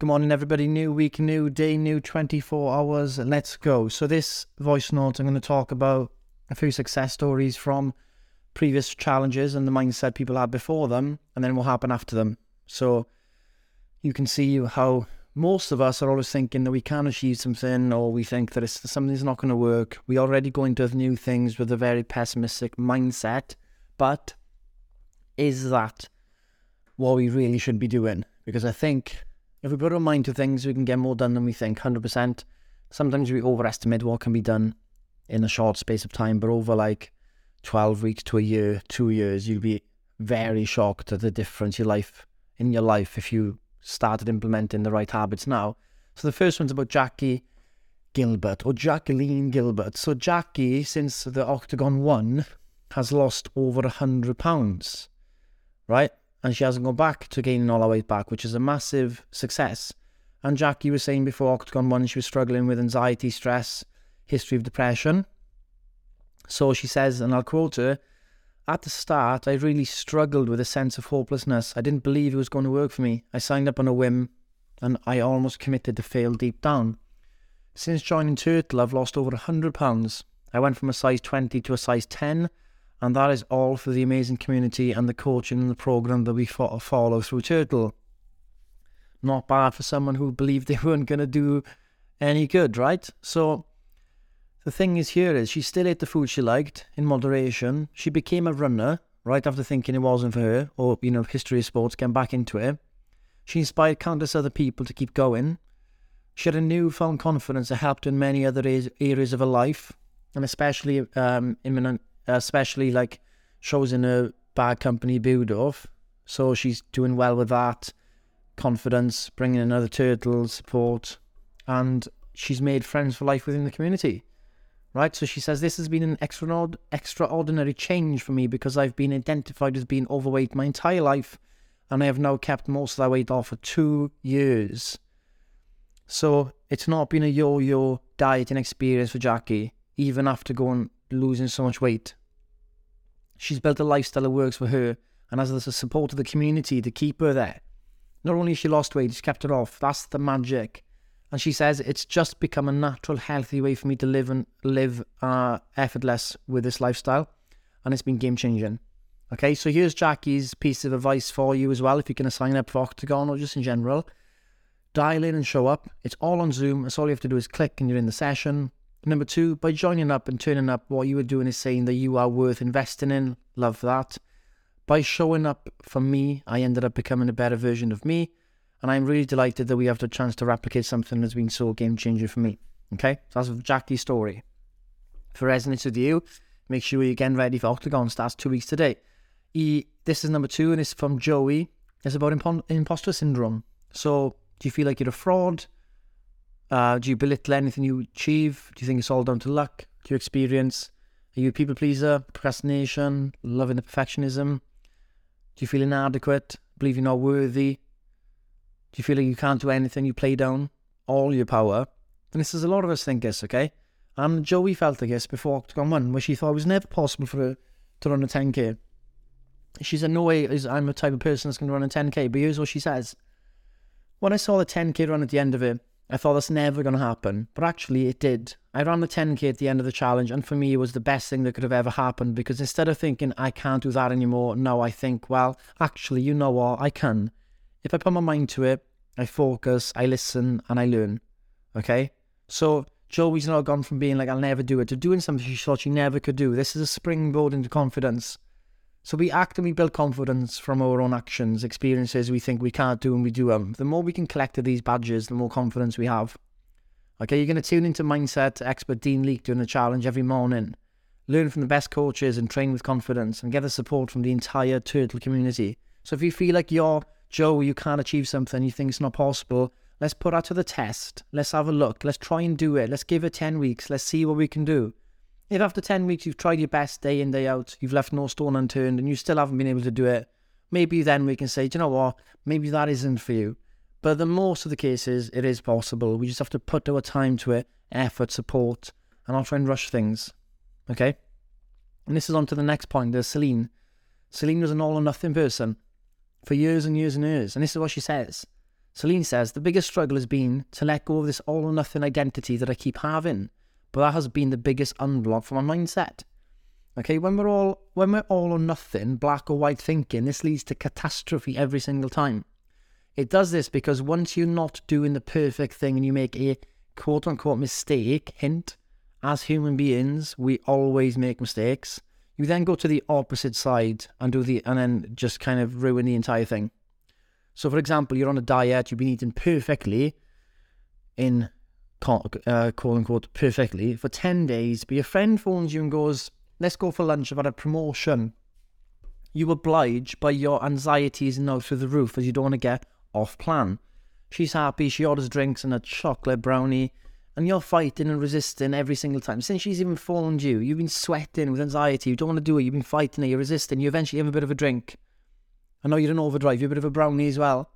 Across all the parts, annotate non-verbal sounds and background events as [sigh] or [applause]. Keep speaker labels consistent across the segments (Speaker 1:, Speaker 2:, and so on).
Speaker 1: Good morning, everybody. New week, new day, new 24 hours. Let's go. So, this voice note, I'm going to talk about a few success stories from previous challenges and the mindset people had before them, and then what happened after them. So, you can see how most of us are always thinking that we can achieve something, or we think that it's, something's not going to work. We already go into new things with a very pessimistic mindset. But is that what we really should be doing? Because I think if we put our mind to things, we can get more done than we think, 100%. Sometimes we overestimate what can be done in a short space of time, but over like 12 weeks to a year, two years, you'll be very shocked at the difference your life in your life if you started implementing the right habits now. So the first one's about Jackie Gilbert or Jacqueline Gilbert. So Jackie, since the Octagon one, has lost over a hundred pounds, right? And she hasn't gone back to gaining all her weight back, which is a massive success. And Jackie was saying before Octagon 1 she was struggling with anxiety, stress, history of depression. So she says, and I'll quote her, at the start, I really struggled with a sense of hopelessness. I didn't believe it was going to work for me. I signed up on a whim and I almost committed to fail deep down. Since joining Turtle, I've lost over 100 pounds. I went from a size 20 to a size 10 and that is all for the amazing community and the coaching and the program that we follow through Turtle. Not bad for someone who believed they [laughs] weren't going to do any good, right? So the thing is here is she still ate the food she liked in moderation. She became a runner right after thinking it wasn't for her, or you know, history of sports, getting back into it. She inspired countless other people to keep going. She had a newfound confidence that helped in many other areas of her life, and especially um, in especially like shows in a bad company Budorf. So she's doing well with that. Confidence, bringing another turtle support, and she's made friends for life within the community. Right? So she says, This has been an extraordinary change for me because I've been identified as being overweight my entire life and I have now kept most of that weight off for two years. So it's not been a yo yo dieting experience for Jackie, even after going losing so much weight. She's built a lifestyle that works for her and has the support of the community to keep her there. Not only has she lost weight, she's kept it off. That's the magic. And she says it's just become a natural, healthy way for me to live and live uh, effortless with this lifestyle, and it's been game changing. Okay, so here's Jackie's piece of advice for you as well. If you're going to sign up for Octagon or just in general, dial in and show up. It's all on Zoom. That's all you have to do is click and you're in the session. Number two, by joining up and turning up, what you are doing is saying that you are worth investing in. Love that. By showing up for me, I ended up becoming a better version of me. And I'm really delighted that we have the chance to replicate something that's been so game changing for me. Okay, so that's Jackie's story. For resonance with you, make sure you're getting ready for Octagon. Starts two weeks today. E, this is number two, and it's from Joey. It's about impo- imposter syndrome. So, do you feel like you're a fraud? Uh, do you belittle anything you achieve? Do you think it's all down to luck? Do you experience? Are you a people pleaser? Procrastination? Loving the perfectionism? Do you feel inadequate? Believe you're not worthy? Do you feel like you can't do anything? You play down all your power? And this is a lot of us think this, okay? And Joey felt like this before Octagon 1, where she thought it was never possible for her to run a 10k. She said, No way, I'm the type of person that's going to run a 10k. But here's what she says. When I saw the 10k run at the end of it, I thought that's never going to happen, but actually it did. I ran the 10k at the end of the challenge, and for me, it was the best thing that could have ever happened because instead of thinking I can't do that anymore, now I think, well, actually, you know what, I can. If I put my mind to it, I focus, I listen, and I learn. Okay? So Joey's now gone from being like, I'll never do it, to doing something she thought she never could do. This is a springboard into confidence. So we act and we build confidence from our own actions, experiences we think we can't do and we do them. The more we can collect of these badges, the more confidence we have. Okay, you're going to tune into Mindset expert Dean Leake doing a challenge every morning. Learn from the best coaches and train with confidence and get the support from the entire Turtle community. So if you feel like you're Joe, you can't achieve something, you think it's not possible, let's put that to the test. Let's have a look. Let's try and do it. Let's give it 10 weeks. Let's see what we can do. If after 10 weeks you've tried your best day in, day out, you've left no stone unturned, and you still haven't been able to do it, maybe then we can say, do you know what? Maybe that isn't for you. But the most of the cases, it is possible. We just have to put our time to it, effort, support, and not try and rush things. Okay? And this is on to the next point. There's Celine. Celine was an all or nothing person for years and years and years. And this is what she says Celine says, the biggest struggle has been to let go of this all or nothing identity that I keep having. But that has been the biggest unblock for my mindset. Okay, when we're all when we're all or nothing, black or white thinking, this leads to catastrophe every single time. It does this because once you're not doing the perfect thing and you make a quote unquote mistake, hint, as human beings, we always make mistakes. You then go to the opposite side and do the and then just kind of ruin the entire thing. So, for example, you're on a diet, you've been eating perfectly, in uh, quote unquote perfectly for 10 days, but your friend phones you and goes, Let's go for lunch, I've had a promotion. You oblige by your anxieties now through the roof as you don't want to get off plan. She's happy, she orders drinks and a chocolate brownie, and you're fighting and resisting every single time. Since she's even phoned you, you've been sweating with anxiety, you don't want to do it, you've been fighting it, you're resisting, you eventually have a bit of a drink. I know you're in overdrive, you're a bit of a brownie as well.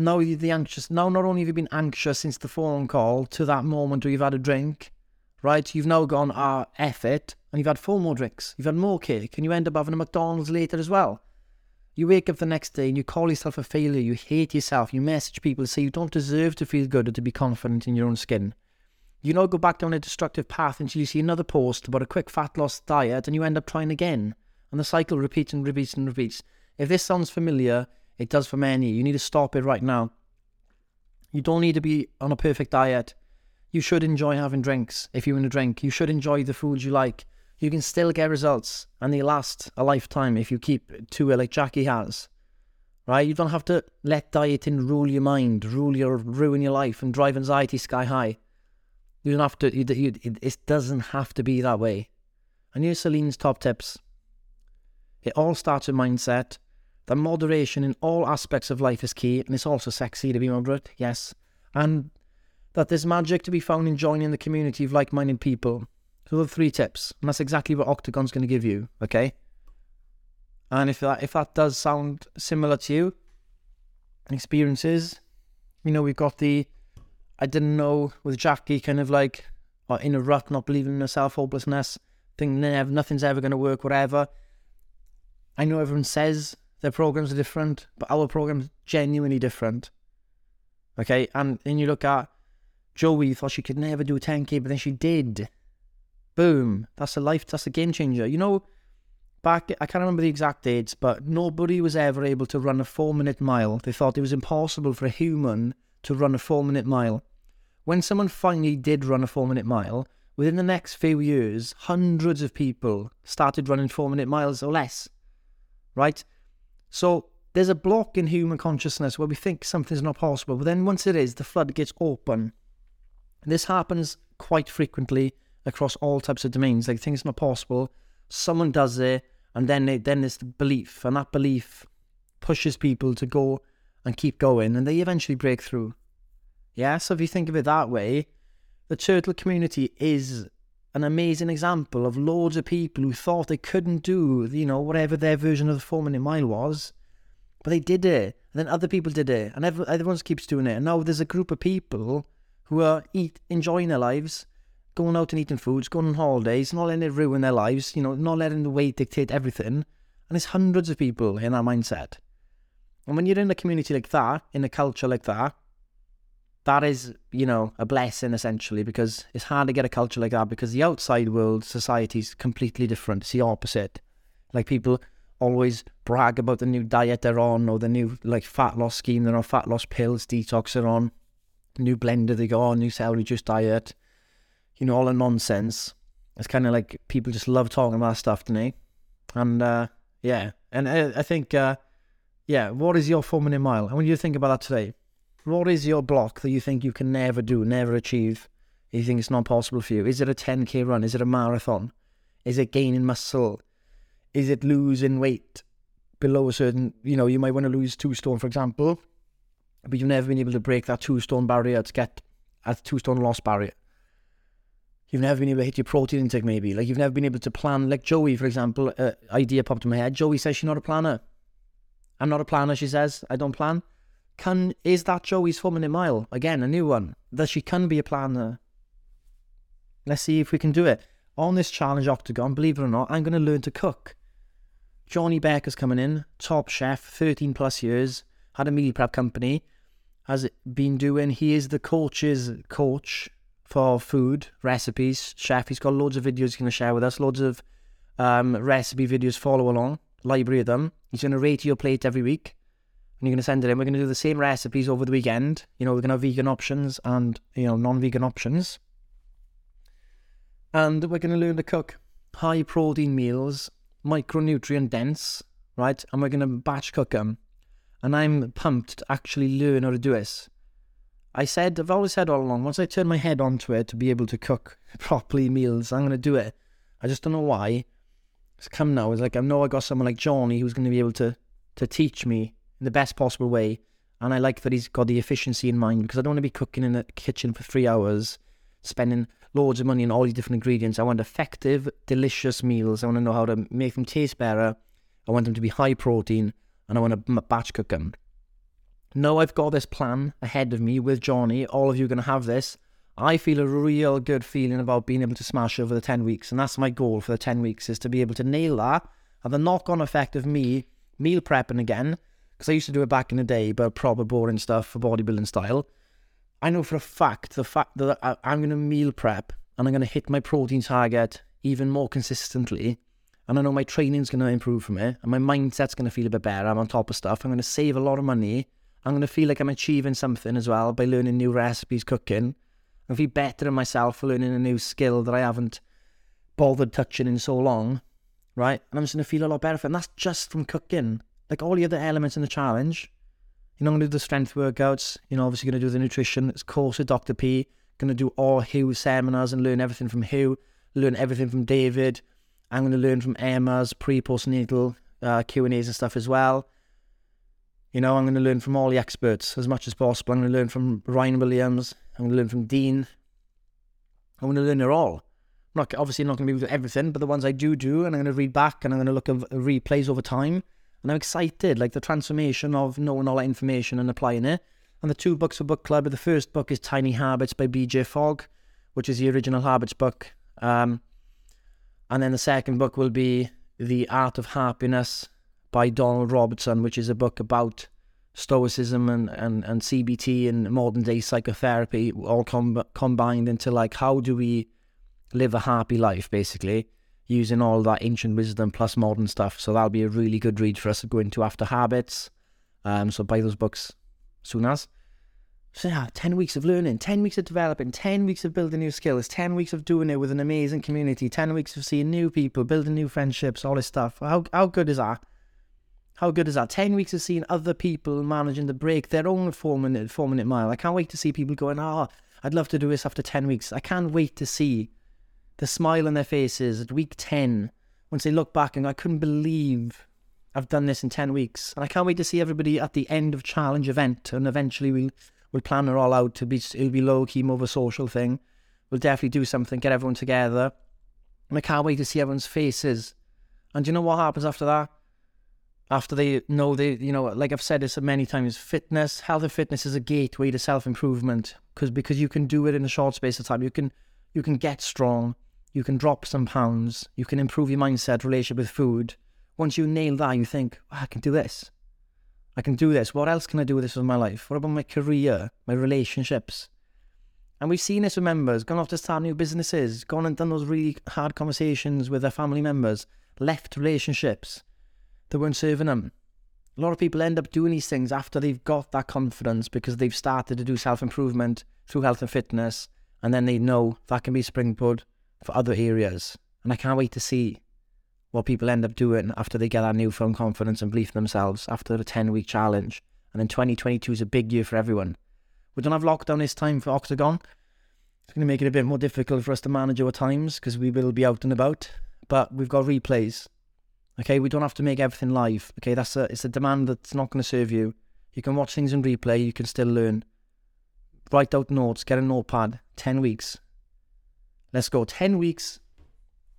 Speaker 1: Now you're the anxious. Now not only have you been anxious since the phone call to that moment where you've had a drink, right? You've now gone, ah, F it, and you've had four more drinks. You've had more cake, and you end up having a McDonald's later as well. You wake up the next day and you call yourself a failure. You hate yourself. You message people say you don't deserve to feel good or to be confident in your own skin. You now go back down a destructive path until you see another post about a quick fat loss diet and you end up trying again. And the cycle repeats and repeats and repeats. If this sounds familiar, it does for many. You need to stop it right now. You don't need to be on a perfect diet. You should enjoy having drinks if you want to drink. You should enjoy the foods you like. You can still get results and they last a lifetime if you keep to it uh, like Jackie has. Right? You don't have to let dieting rule your mind, rule your, ruin your life and drive anxiety sky high. You don't have to, you, you, it doesn't have to be that way. And here's Celine's top tips. It all starts with mindset that moderation in all aspects of life is key, and it's also sexy to be moderate, yes. And that there's magic to be found in joining the community of like minded people. So, the three tips, and that's exactly what Octagon's going to give you, okay? And if that if that does sound similar to you, experiences, you know, we've got the I didn't know with Jackie kind of like uh, in a rut, not believing in herself, hopelessness, thinking nothing's ever going to work, whatever. I know everyone says their programs are different, but our program's genuinely different. Okay, and then you look at Joey thought she could never do a 10k, but then she did. Boom. That's a life, that's a game changer. You know, back, I can't remember the exact dates, but nobody was ever able to run a four minute mile. They thought it was impossible for a human to run a four minute mile. When someone finally did run a four minute mile, within the next few years, hundreds of people started running four minute miles or less. Right? So there's a block in human consciousness where we think something's not possible, but then once it is, the floodgates open. This happens quite frequently across all types of domains. Like things not possible, someone does it, and then they, then there's the belief, and that belief pushes people to go and keep going, and they eventually break through. Yeah, so if you think of it that way, the turtle community is an amazing example of loads of people who thought they couldn't do, you know, whatever their version of the four minute mile was, but they did it. And then other people did it, and everyone keeps doing it. And now there's a group of people who are eat enjoying their lives, going out and eating foods, going on holidays, not letting it ruin their lives, you know, not letting the weight dictate everything. And there's hundreds of people in that mindset. And when you're in a community like that, in a culture like that, that is, you know, a blessing essentially because it's hard to get a culture like that because the outside world, society is completely different. It's the opposite. Like people always brag about the new diet they're on or the new like fat loss scheme they're on, fat loss pills, detox they're on, new blender they go on, new celery juice diet, you know, all the nonsense. It's kind of like people just love talking about stuff, don't they? And uh, yeah, and I, I think, uh, yeah, what is your four minute mile? I want you to think about that today. What is your block that you think you can never do, never achieve? You think it's not possible for you? Is it a 10k run? Is it a marathon? Is it gaining muscle? Is it losing weight below a certain, you know, you might want to lose two stone, for example, but you've never been able to break that two stone barrier to get a two stone loss barrier. You've never been able to hit your protein intake, maybe. Like you've never been able to plan, like Joey, for example, uh, idea popped in my head. Joey says she's not a planner. I'm not a planner, she says. I don't plan. Can is that Joey's four minute mile? Again, a new one. That she can be a planner. Let's see if we can do it. On this challenge octagon, believe it or not, I'm going to learn to cook. Johnny Becker's coming in, top chef, 13 plus years, had a meal prep company. has been doing. He is the coach's coach for food, recipes, chef. He's got loads of videos he's going to share with us, loads of um, recipe videos, follow along, library of them. He's going to rate your plate every week and you're going to send it in. We're going to do the same recipes over the weekend. You know, we're going to have vegan options and, you know, non vegan options. And we're going to learn to cook high protein meals, micronutrient dense, right? And we're going to batch cook them. And I'm pumped to actually learn how to do this. I said, I've always said all along, once I turn my head onto it to be able to cook [laughs] properly meals, I'm going to do it. I just don't know why. It's come now. It's like I know I got someone like Johnny who's going to be able to to teach me in the best possible way. And I like that he's got the efficiency in mind because I don't want to be cooking in the kitchen for three hours, spending loads of money on all these different ingredients. I want effective, delicious meals. I want to know how to make them taste better. I want them to be high protein and I want to batch cook them. Now I've got this plan ahead of me with Johnny. All of you are going to have this. I feel a real good feeling about being able to smash over the 10 weeks. And that's my goal for the 10 weeks is to be able to nail that. And the knock on effect of me meal prepping again, because I used to do it back in the day, but proper boring stuff for bodybuilding style. I know for a fact the fact that I'm going to meal prep and I'm going to hit my protein target even more consistently. And I know my training's going to improve from it, and my mindset's going to feel a bit better. I'm on top of stuff. I'm going to save a lot of money. I'm going to feel like I'm achieving something as well by learning new recipes, cooking. I'm feel better in myself for learning a new skill that I haven't bothered touching in so long, right? And I'm just going to feel a lot better. And that's just from cooking. Like all the other elements in the challenge. You know, I'm going to do the strength workouts. You know, obviously going to do the nutrition. It's course with Dr. P. Going to do all Hugh seminars and learn everything from Hugh. Learn everything from David. I'm going to learn from Emma's pre-postnatal uh, Q&As and stuff as well. You know, I'm going to learn from all the experts as much as possible. I'm going to learn from Ryan Williams. I'm going to learn from Dean. I'm going to learn it all. I'm not obviously not going to be able to do everything, but the ones I do do, and I'm going to read back and I'm going to look at replays over time. And I'm excited, like the transformation of knowing all that information and applying it. And the two books for book club. The first book is Tiny Habits by B.J. Fogg, which is the original Habits book. Um, and then the second book will be The Art of Happiness by Donald Robertson, which is a book about stoicism and, and, and CBT and modern day psychotherapy, all com- combined into like how do we live a happy life, basically, using all that ancient wisdom plus modern stuff. So that'll be a really good read for us to go into after habits. Um, so buy those books soon as. So yeah, 10 weeks of learning, 10 weeks of developing, 10 weeks of building new skills, 10 weeks of doing it with an amazing community, 10 weeks of seeing new people, building new friendships, all this stuff. How, how good is that? How good is that? 10 weeks of seeing other people managing to break their own four minute, four minute mile. I can't wait to see people going, oh, I'd love to do this after 10 weeks. I can't wait to see the smile on their faces at week 10 once they look back and I couldn't believe I've done this in 10 weeks. And I can't wait to see everybody at the end of challenge event. And eventually we'll, we'll plan it all out to be, it'll be low key, more of a social thing. We'll definitely do something, get everyone together. And I can't wait to see everyone's faces. And do you know what happens after that? after they know they, you know, like I've said this many times, fitness, health and fitness is a gateway to self improvement because because you can do it in a short space of time. You can you can get strong, you can drop some pounds, you can improve your mindset, relationship with food. Once you nail that, you think, oh, I can do this. I can do this. What else can I do with this with my life? What about my career, my relationships? And we've seen this with members, gone off to start new businesses, gone and done those really hard conversations with their family members, left relationships that weren't serving them. A lot of people end up doing these things after they've got that confidence because they've started to do self improvement through health and fitness, and then they know that can be springboard for other areas. And I can't wait to see what people end up doing after they get that newfound confidence and belief in themselves after a 10 week challenge. And then 2022 is a big year for everyone. We don't have lockdown this time for Octagon. It's going to make it a bit more difficult for us to manage our times because we will be out and about. But we've got replays Okay, we don't have to make everything live. Okay, that's a it's a demand that's not going to serve you. You can watch things in replay. You can still learn. Write out notes. Get a notepad. Ten weeks. Let's go. Ten weeks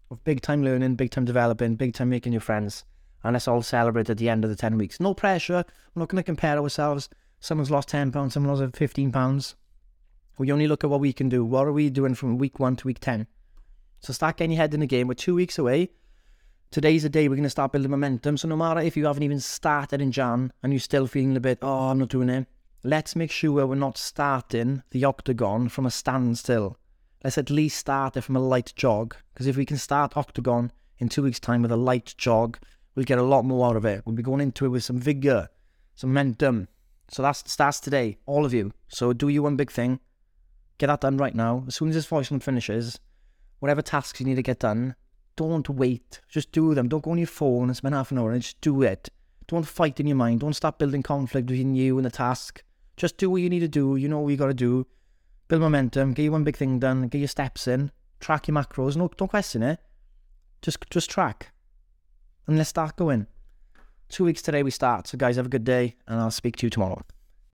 Speaker 1: of big time learning, big time developing, big time making your friends, and let's all celebrate at the end of the ten weeks. No pressure. We're not going to compare ourselves. Someone's lost ten pounds. Someone lost fifteen pounds. We only look at what we can do. What are we doing from week one to week ten? So start getting your head in the game. We're two weeks away today's the day we're going to start building momentum. So no matter if you haven't even started in Jan and you're still feeling a bit, oh, I'm not doing it, let's make sure we're not starting the octagon from a standstill. Let's at least start it from a light jog. Because if we can start octagon in two weeks' time with a light jog, we'll get a lot more out of it. We'll be going into it with some vigor, some momentum. So that's starts today, all of you. So do you one big thing. Get that done right now. As soon as this voice note finishes, whatever tasks you need to get done, don't wait. Just do them. Don't go on your phone and spend half an hour and just do it. Don't fight in your mind. Don't start building conflict between you and the task. Just do what you need to do. You know what you got to do. build momentum, get your one big thing done, get your steps in, track your macros. No, don't question it. Just, just track. And let's start going. Two weeks today we start. So guys, have a good day, and I'll speak to you tomorrow.